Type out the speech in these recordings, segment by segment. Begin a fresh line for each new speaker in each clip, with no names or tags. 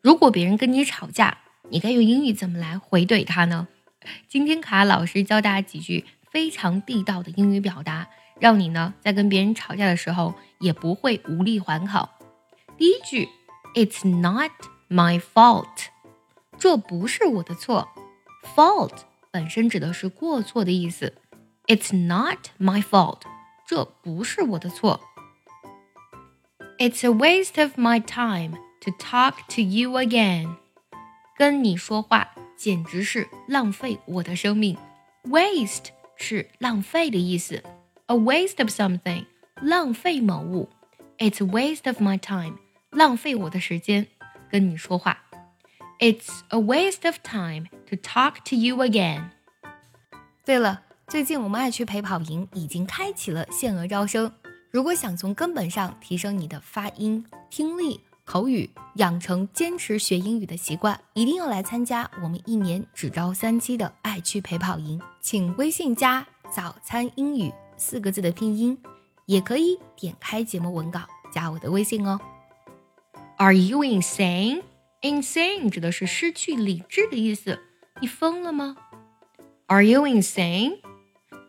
如果别人跟你吵架，你该用英语怎么来回怼他呢？今天卡老师教大家几句非常地道的英语表达，让你呢在跟别人吵架的时候也不会无力还口。第一句，It's not my fault，这不是我的错。Fault 本身指的是过错的意思。It's not my fault，这不是我的错。It's a waste of my time to talk to you again，跟你说话简直是浪费我的生命。Waste 是浪费的意思，a waste of something，浪费某物。It's a waste of my time，浪费我的时间跟你说话。It's a waste of time to talk to you again。对了。最近我们爱趣陪跑营已经开启了限额招生。如果想从根本上提升你的发音、听力、口语，养成坚持学英语的习惯，一定要来参加我们一年只招三期的爱趣陪跑营。请微信加“早餐英语”四个字的拼音，也可以点开节目文稿加我的微信哦。Are you insane? Insane 指的是失去理智的意思。你疯了吗？Are you insane?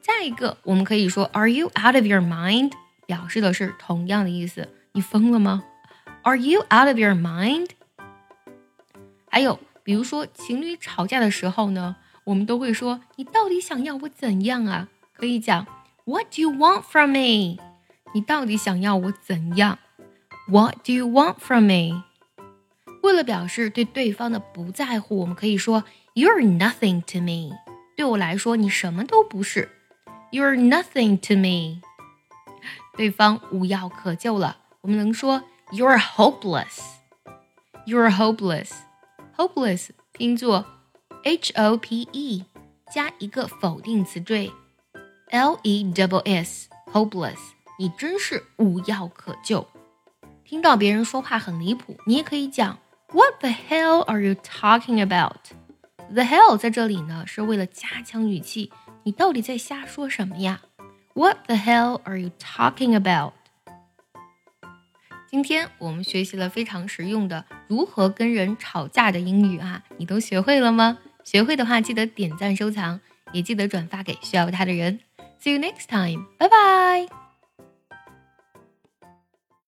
再一个，我们可以说 "Are you out of your mind"，表示的是同样的意思。你疯了吗？Are you out of your mind？还有，比如说情侣吵架的时候呢，我们都会说你到底想要我怎样啊？可以讲 What do you want from me？你到底想要我怎样？What do you want from me？为了表示对对方的不在乎，我们可以说 You're nothing to me。对我来说，你什么都不是。You're nothing to me。对方无药可救了，我们能说 You're hopeless。You're hopeless。hopeless 拼作 H O P E 加一个否定词缀 L E double S。hopeless，你真是无药可救。听到别人说话很离谱，你也可以讲 What the hell are you talking about？The hell 在这里呢，是为了加强语气。你到底在瞎说什么呀？What the hell are you talking about？ 今天我们学习了非常实用的如何跟人吵架的英语啊，你都学会了吗？学会的话记得点赞收藏，也记得转发给需要它的人。See you next time，拜拜。